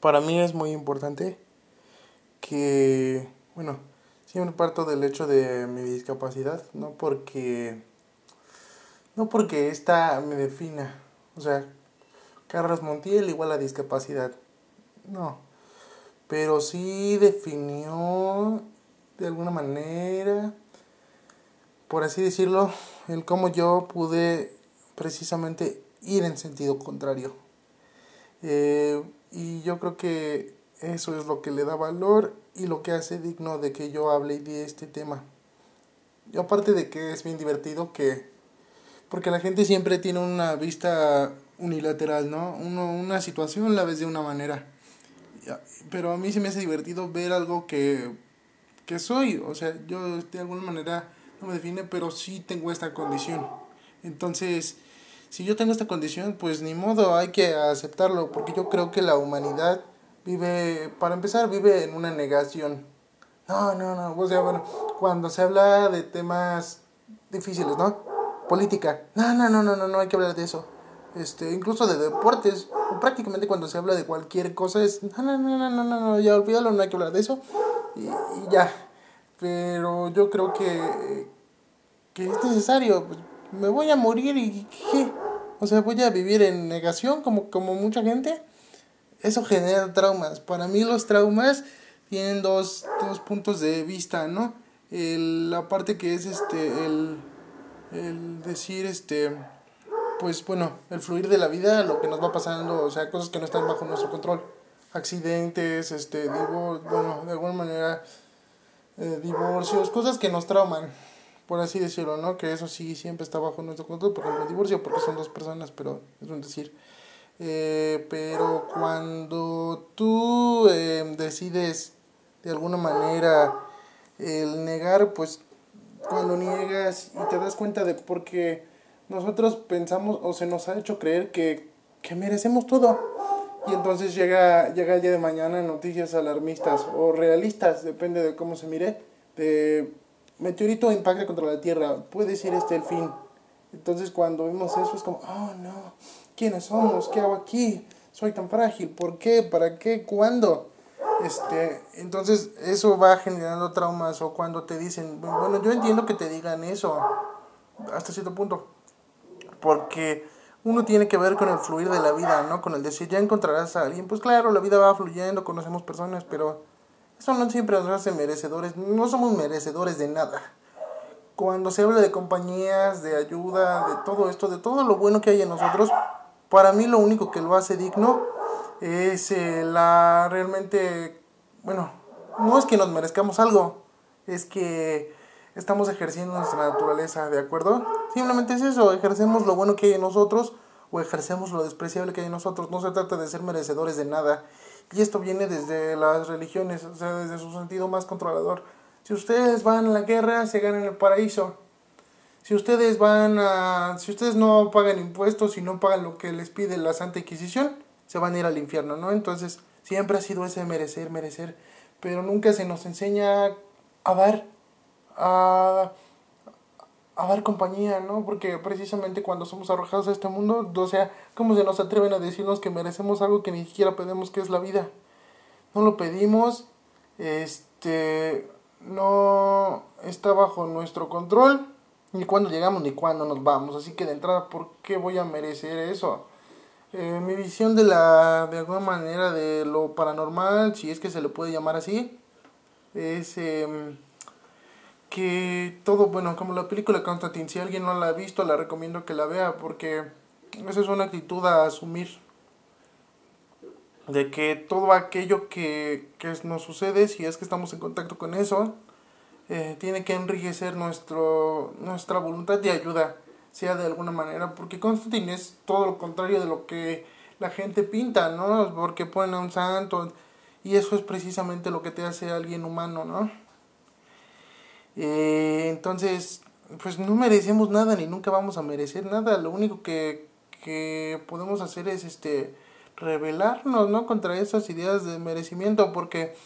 para mí es muy importante que, bueno, siempre parto del hecho de mi discapacidad, no porque, no porque esta me defina, o sea, Carlos Montiel igual a discapacidad, no, pero sí definió de alguna manera, por así decirlo, el cómo yo pude precisamente ir en sentido contrario. Eh, y yo creo que eso es lo que le da valor y lo que hace digno de que yo hable de este tema. Y aparte de que es bien divertido que... Porque la gente siempre tiene una vista unilateral, ¿no? Uno, una situación la ves de una manera. Pero a mí se me hace divertido ver algo que, que soy. O sea, yo de alguna manera no me define, pero sí tengo esta condición. Entonces, si yo tengo esta condición, pues ni modo, hay que aceptarlo, porque yo creo que la humanidad vive, para empezar, vive en una negación. No, no, no, o sea, bueno, cuando se habla de temas difíciles, ¿no? Política, no, no, no, no, no, no hay que hablar de eso. Este, incluso de deportes, prácticamente cuando se habla de cualquier cosa es, no, no, no, no, no, no, ya olvídalo, no hay que hablar de eso. Y, y ya. Pero yo creo que, que es necesario, pues, me voy a morir y ¿qué? O sea, voy a vivir en negación como, como mucha gente. Eso genera traumas. Para mí los traumas tienen dos, dos puntos de vista, ¿no? El, la parte que es este, el, el decir, este, pues bueno, el fluir de la vida, lo que nos va pasando, o sea, cosas que no están bajo nuestro control. Accidentes, este, digo, bueno, de alguna manera, eh, divorcios, cosas que nos trauman por así decirlo, ¿no? Que eso sí siempre está bajo nuestro control, por ejemplo, el divorcio, porque son dos personas, pero es un decir. Eh, pero cuando tú eh, decides de alguna manera el negar, pues cuando niegas y te das cuenta de por qué nosotros pensamos o se nos ha hecho creer que, que merecemos todo. Y entonces llega, llega el día de mañana noticias alarmistas o realistas, depende de cómo se mire, de meteorito impacta contra la Tierra, puede ser este el fin. Entonces cuando vemos eso es como, oh no, ¿quiénes somos? ¿Qué hago aquí? Soy tan frágil, ¿por qué? ¿Para qué? ¿Cuándo? Este, entonces eso va generando traumas o cuando te dicen, bueno, yo entiendo que te digan eso hasta cierto punto, porque uno tiene que ver con el fluir de la vida, ¿no? Con el decir, ya encontrarás a alguien, pues claro, la vida va fluyendo, conocemos personas, pero eso no siempre nos hace merecedores, no somos merecedores de nada. Cuando se habla de compañías, de ayuda, de todo esto, de todo lo bueno que hay en nosotros, para mí lo único que lo hace digno es eh, la realmente, bueno, no es que nos merezcamos algo, es que estamos ejerciendo nuestra naturaleza, ¿de acuerdo? Simplemente es eso, ejercemos lo bueno que hay en nosotros o ejercemos lo despreciable que hay en nosotros. No se trata de ser merecedores de nada. Y esto viene desde las religiones, o sea, desde su sentido más controlador. Si ustedes van a la guerra, se ganan el paraíso. Si ustedes van a. Si ustedes no pagan impuestos y no pagan lo que les pide la Santa Inquisición, se van a ir al infierno, ¿no? Entonces, siempre ha sido ese merecer, merecer. Pero nunca se nos enseña a dar. A a dar compañía, ¿no? Porque precisamente cuando somos arrojados a este mundo, o sea, ¿cómo se nos atreven a decirnos que merecemos algo que ni siquiera pedimos que es la vida? No lo pedimos, este, no está bajo nuestro control, ni cuando llegamos ni cuando nos vamos, así que de entrada, ¿por qué voy a merecer eso? Eh, mi visión de la, de alguna manera, de lo paranormal, si es que se le puede llamar así, es... Eh, que todo, bueno, como la película Constantine, si alguien no la ha visto, la recomiendo que la vea porque esa es una actitud a asumir de que todo aquello que, que nos sucede, si es que estamos en contacto con eso, eh, tiene que enriquecer nuestro, nuestra voluntad de ayuda, sea de alguna manera, porque Constantine es todo lo contrario de lo que la gente pinta, ¿no? Porque ponen a un santo y eso es precisamente lo que te hace alguien humano, ¿no? Eh, entonces, pues no merecemos nada ni nunca vamos a merecer nada. Lo único que, que podemos hacer es este rebelarnos, ¿no? Contra esas ideas de merecimiento porque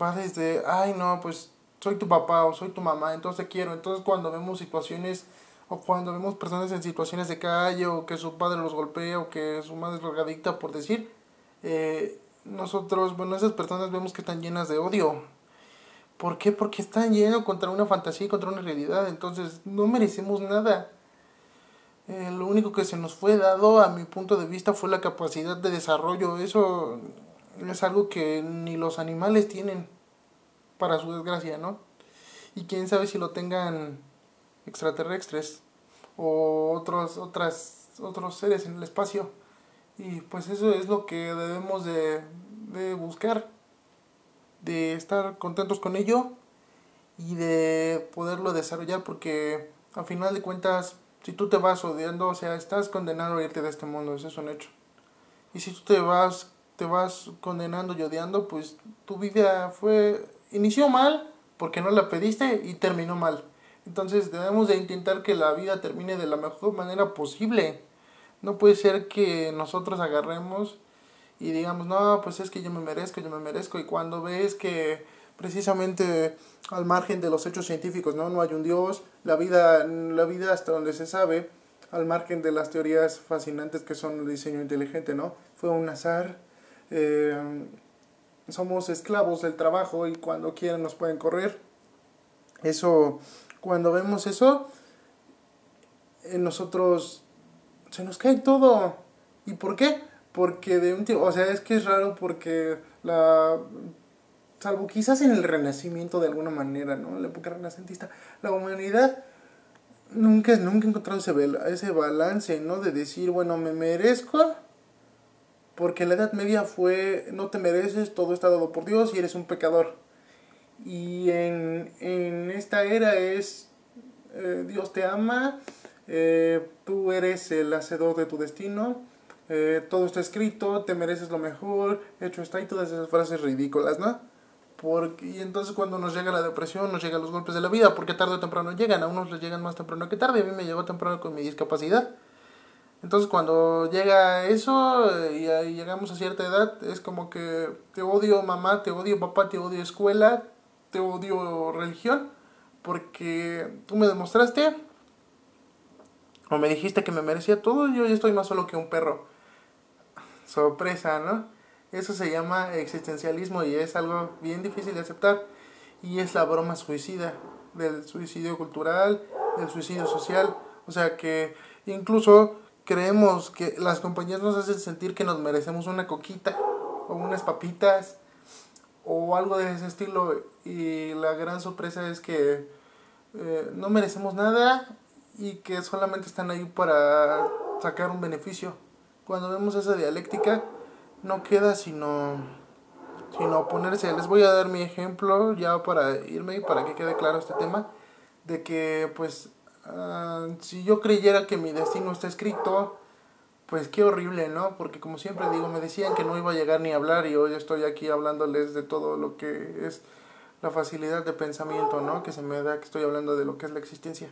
va desde, ay, no, pues soy tu papá o soy tu mamá, entonces quiero. Entonces cuando vemos situaciones o cuando vemos personas en situaciones de calle o que su padre los golpea o que su madre es drogadicta, por decir, eh, nosotros, bueno, esas personas vemos que están llenas de odio. ¿Por qué? Porque están llenos contra una fantasía y contra una realidad. Entonces, no merecemos nada. Eh, lo único que se nos fue dado, a mi punto de vista, fue la capacidad de desarrollo. Eso es algo que ni los animales tienen, para su desgracia, ¿no? Y quién sabe si lo tengan extraterrestres o otros, otras, otros seres en el espacio. Y pues eso es lo que debemos de, de buscar, de estar contentos con ello y de poderlo desarrollar porque a final de cuentas si tú te vas odiando, o sea, estás condenado a irte de este mundo, eso es un hecho. Y si tú te vas, te vas condenando y odiando, pues tu vida fue, inició mal porque no la pediste y terminó mal. Entonces debemos de intentar que la vida termine de la mejor manera posible. No puede ser que nosotros agarremos y digamos, no, pues es que yo me merezco, yo me merezco. Y cuando ves que precisamente al margen de los hechos científicos, ¿no? No hay un Dios, la vida, la vida hasta donde se sabe, al margen de las teorías fascinantes que son el diseño inteligente, ¿no? Fue un azar, eh, somos esclavos del trabajo y cuando quieran nos pueden correr. Eso, cuando vemos eso, en nosotros se nos cae todo. ¿Y por qué? Porque de un tiempo, o sea, es que es raro porque la salvo quizás en el renacimiento de alguna manera, ¿no? En la época renacentista, la humanidad nunca, nunca ha encontrado ese, ese balance, ¿no? De decir, bueno, me merezco, porque la Edad Media fue, no te mereces, todo está dado por Dios y eres un pecador. Y en, en esta era es, eh, Dios te ama, eh, tú eres el hacedor de tu destino, eh, todo está escrito, te mereces lo mejor, hecho está y todas esas frases ridículas, ¿no? Porque, y entonces cuando nos llega la depresión, nos llegan los golpes de la vida, porque tarde o temprano llegan, a unos les llegan más temprano que tarde, a mí me llegó temprano con mi discapacidad. Entonces cuando llega eso y, y llegamos a cierta edad, es como que te odio mamá, te odio papá, te odio escuela, te odio religión, porque tú me demostraste o me dijiste que me merecía todo, yo ya estoy más solo que un perro. Sorpresa, ¿no? Eso se llama existencialismo y es algo bien difícil de aceptar. Y es la broma suicida, del suicidio cultural, del suicidio social. O sea que incluso creemos que las compañías nos hacen sentir que nos merecemos una coquita o unas papitas o algo de ese estilo. Y la gran sorpresa es que eh, no merecemos nada y que solamente están ahí para sacar un beneficio. Cuando vemos esa dialéctica, no queda sino, sino ponerse. Les voy a dar mi ejemplo ya para irme y para que quede claro este tema, de que pues ah, si yo creyera que mi destino está escrito, pues qué horrible, ¿no? Porque como siempre digo, me decían que no iba a llegar ni a hablar y hoy estoy aquí hablándoles de todo lo que es la facilidad de pensamiento, ¿no? Que se me da que estoy hablando de lo que es la existencia.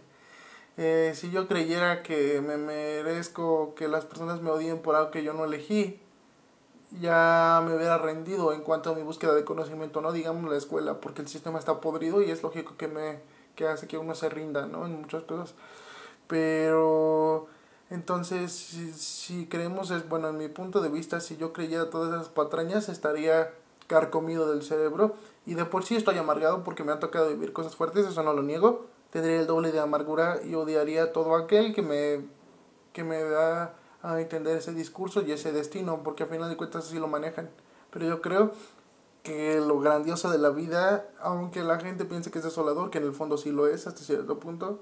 Eh, si yo creyera que me merezco que las personas me odien por algo que yo no elegí, ya me hubiera rendido en cuanto a mi búsqueda de conocimiento, no digamos la escuela, porque el sistema está podrido y es lógico que me que hace que uno se rinda, ¿no? En muchas cosas. Pero entonces, si, creemos, es bueno, en mi punto de vista, si yo creyera todas esas patrañas, estaría carcomido del cerebro y de por sí estoy amargado porque me han tocado vivir cosas fuertes, eso no lo niego. Tendría el doble de amargura y odiaría a todo aquel que me, que me da a entender ese discurso y ese destino, porque al final de cuentas así lo manejan. Pero yo creo que lo grandioso de la vida, aunque la gente piense que es desolador, que en el fondo sí lo es hasta cierto punto,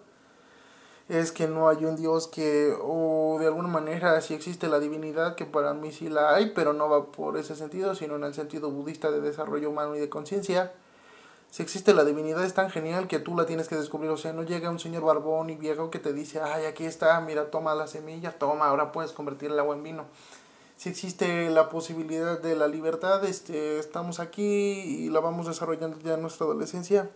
es que no hay un Dios que, o de alguna manera si existe la divinidad, que para mí sí la hay, pero no va por ese sentido, sino en el sentido budista de desarrollo humano y de conciencia si existe la divinidad es tan genial que tú la tienes que descubrir. O sea, no llega un señor barbón y viejo que te dice, ay, aquí está, mira, toma la semilla, toma, ahora puedes convertir el agua en vino. Si existe la posibilidad de la libertad, este, estamos aquí y la vamos desarrollando ya en nuestra adolescencia.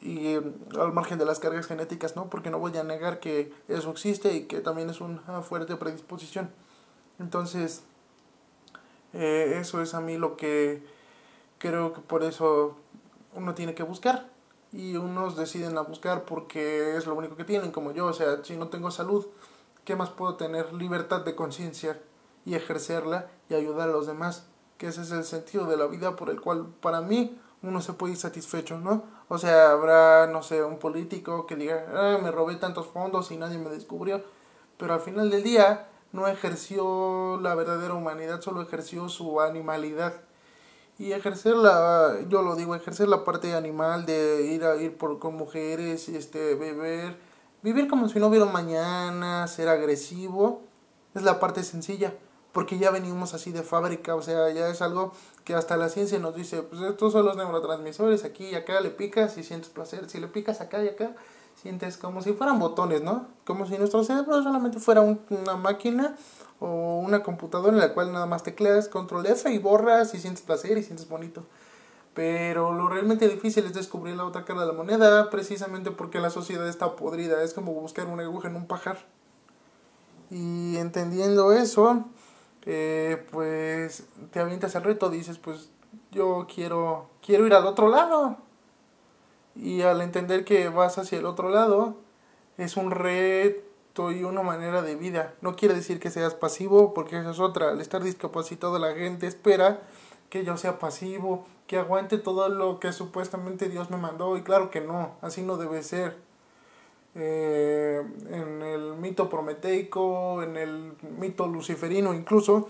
Y eh, al margen de las cargas genéticas, ¿no? Porque no voy a negar que eso existe y que también es una fuerte predisposición. Entonces, eh, eso es a mí lo que creo que por eso uno tiene que buscar. Y unos deciden a buscar porque es lo único que tienen, como yo. O sea, si no tengo salud, ¿qué más puedo tener? Libertad de conciencia y ejercerla y ayudar a los demás. que ese es el sentido de la vida por el cual para mí uno se puede ir satisfecho, ¿no? O sea, habrá, no sé, un político que diga, ah, me robé tantos fondos y nadie me descubrió, pero al final del día no ejerció la verdadera humanidad, solo ejerció su animalidad. Y ejercer la, yo lo digo, ejercer la parte animal de ir a ir por, con mujeres, este, beber, vivir como si no hubiera mañana, ser agresivo, es la parte sencilla porque ya venimos así de fábrica, o sea, ya es algo que hasta la ciencia nos dice, pues estos son los neurotransmisores, aquí y acá le picas y sientes placer, si le picas acá y acá, sientes como si fueran botones, ¿no? Como si nuestro cerebro solamente fuera una máquina o una computadora en la cual nada más tecleas control F y borras y sientes placer y sientes bonito. Pero lo realmente difícil es descubrir la otra cara de la moneda, precisamente porque la sociedad está podrida, es como buscar una aguja en un pajar. Y entendiendo eso, eh, pues te avientas el reto, dices, pues yo quiero, quiero ir al otro lado. Y al entender que vas hacia el otro lado, es un reto y una manera de vida. No quiere decir que seas pasivo, porque esa es otra. Al estar discapacitado la gente espera que yo sea pasivo, que aguante todo lo que supuestamente Dios me mandó. Y claro que no, así no debe ser. Eh, en el mito prometeico, en el mito luciferino incluso,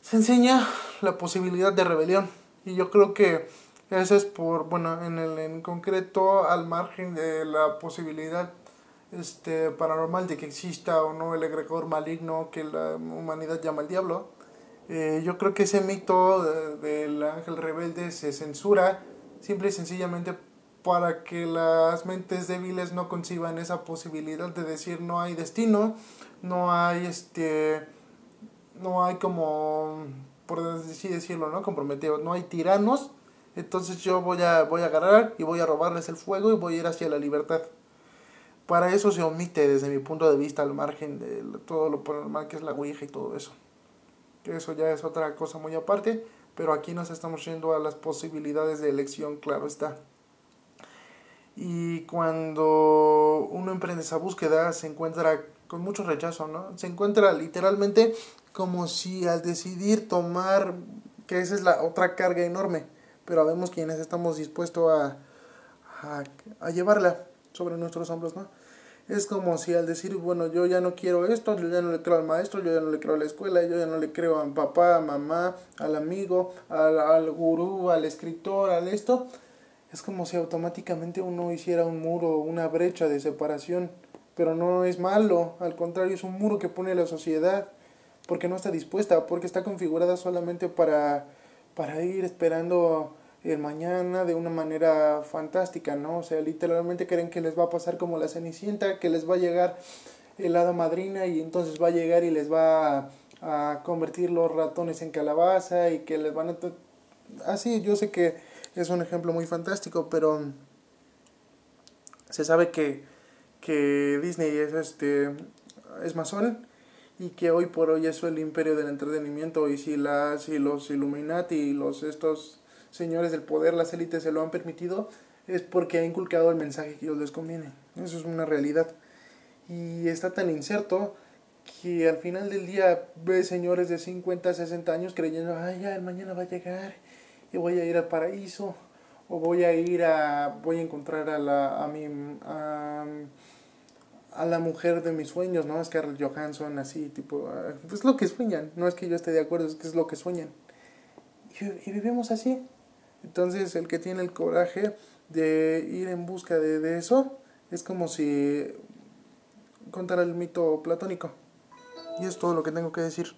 se enseña la posibilidad de rebelión. Y yo creo que es por, bueno, en el en concreto al margen de la posibilidad este paranormal de que exista o no el egregor maligno que la humanidad llama el diablo. Eh, yo creo que ese mito del ángel rebelde se censura simple y sencillamente para que las mentes débiles no conciban esa posibilidad de decir no hay destino, no hay este no hay como por así decirlo, ¿no? comprometido, no hay tiranos, entonces yo voy a voy a agarrar y voy a robarles el fuego y voy a ir hacia la libertad. Para eso se omite desde mi punto de vista al margen de todo lo paranormal que es la Ouija y todo eso. Eso ya es otra cosa muy aparte, pero aquí nos estamos yendo a las posibilidades de elección, claro está. Y cuando uno emprende esa búsqueda se encuentra con mucho rechazo, ¿no? Se encuentra literalmente como si al decidir tomar, que esa es la otra carga enorme, pero vemos quienes estamos dispuestos a, a, llevarla sobre nuestros hombros, ¿no? Es como si al decir, bueno, yo ya no quiero esto, yo ya no le creo al maestro, yo ya no le creo a la escuela, yo ya no le creo a papá, a mamá, al amigo, al, al gurú, al escritor, al esto, es como si automáticamente uno hiciera un muro, una brecha de separación, pero no es malo, al contrario es un muro que pone la sociedad, porque no está dispuesta, porque está configurada solamente para, para ir esperando el mañana de una manera fantástica, ¿no? O sea, literalmente creen que les va a pasar como la cenicienta, que les va a llegar el hada madrina y entonces va a llegar y les va a, convertir los ratones en calabaza y que les van a... Así, ah, yo sé que es un ejemplo muy fantástico, pero se sabe que, que Disney es, este, es masón y que hoy por hoy es el imperio del entretenimiento y si, las, si los Illuminati y los, estos señores del poder, las élites se lo han permitido, es porque ha inculcado el mensaje que ellos les conviene. Eso es una realidad. Y está tan inserto que al final del día ve señores de 50, 60 años creyendo, ay, ya, mañana va a llegar y voy a ir al paraíso o voy a ir a voy a encontrar a la a mi a, a la mujer de mis sueños, ¿no? Scarlett Johansson así tipo es lo que sueñan, no es que yo esté de acuerdo, es que es lo que sueñan. Y vivimos así. Entonces, el que tiene el coraje de ir en busca de, de eso es como si contara el mito platónico. Y es todo lo que tengo que decir.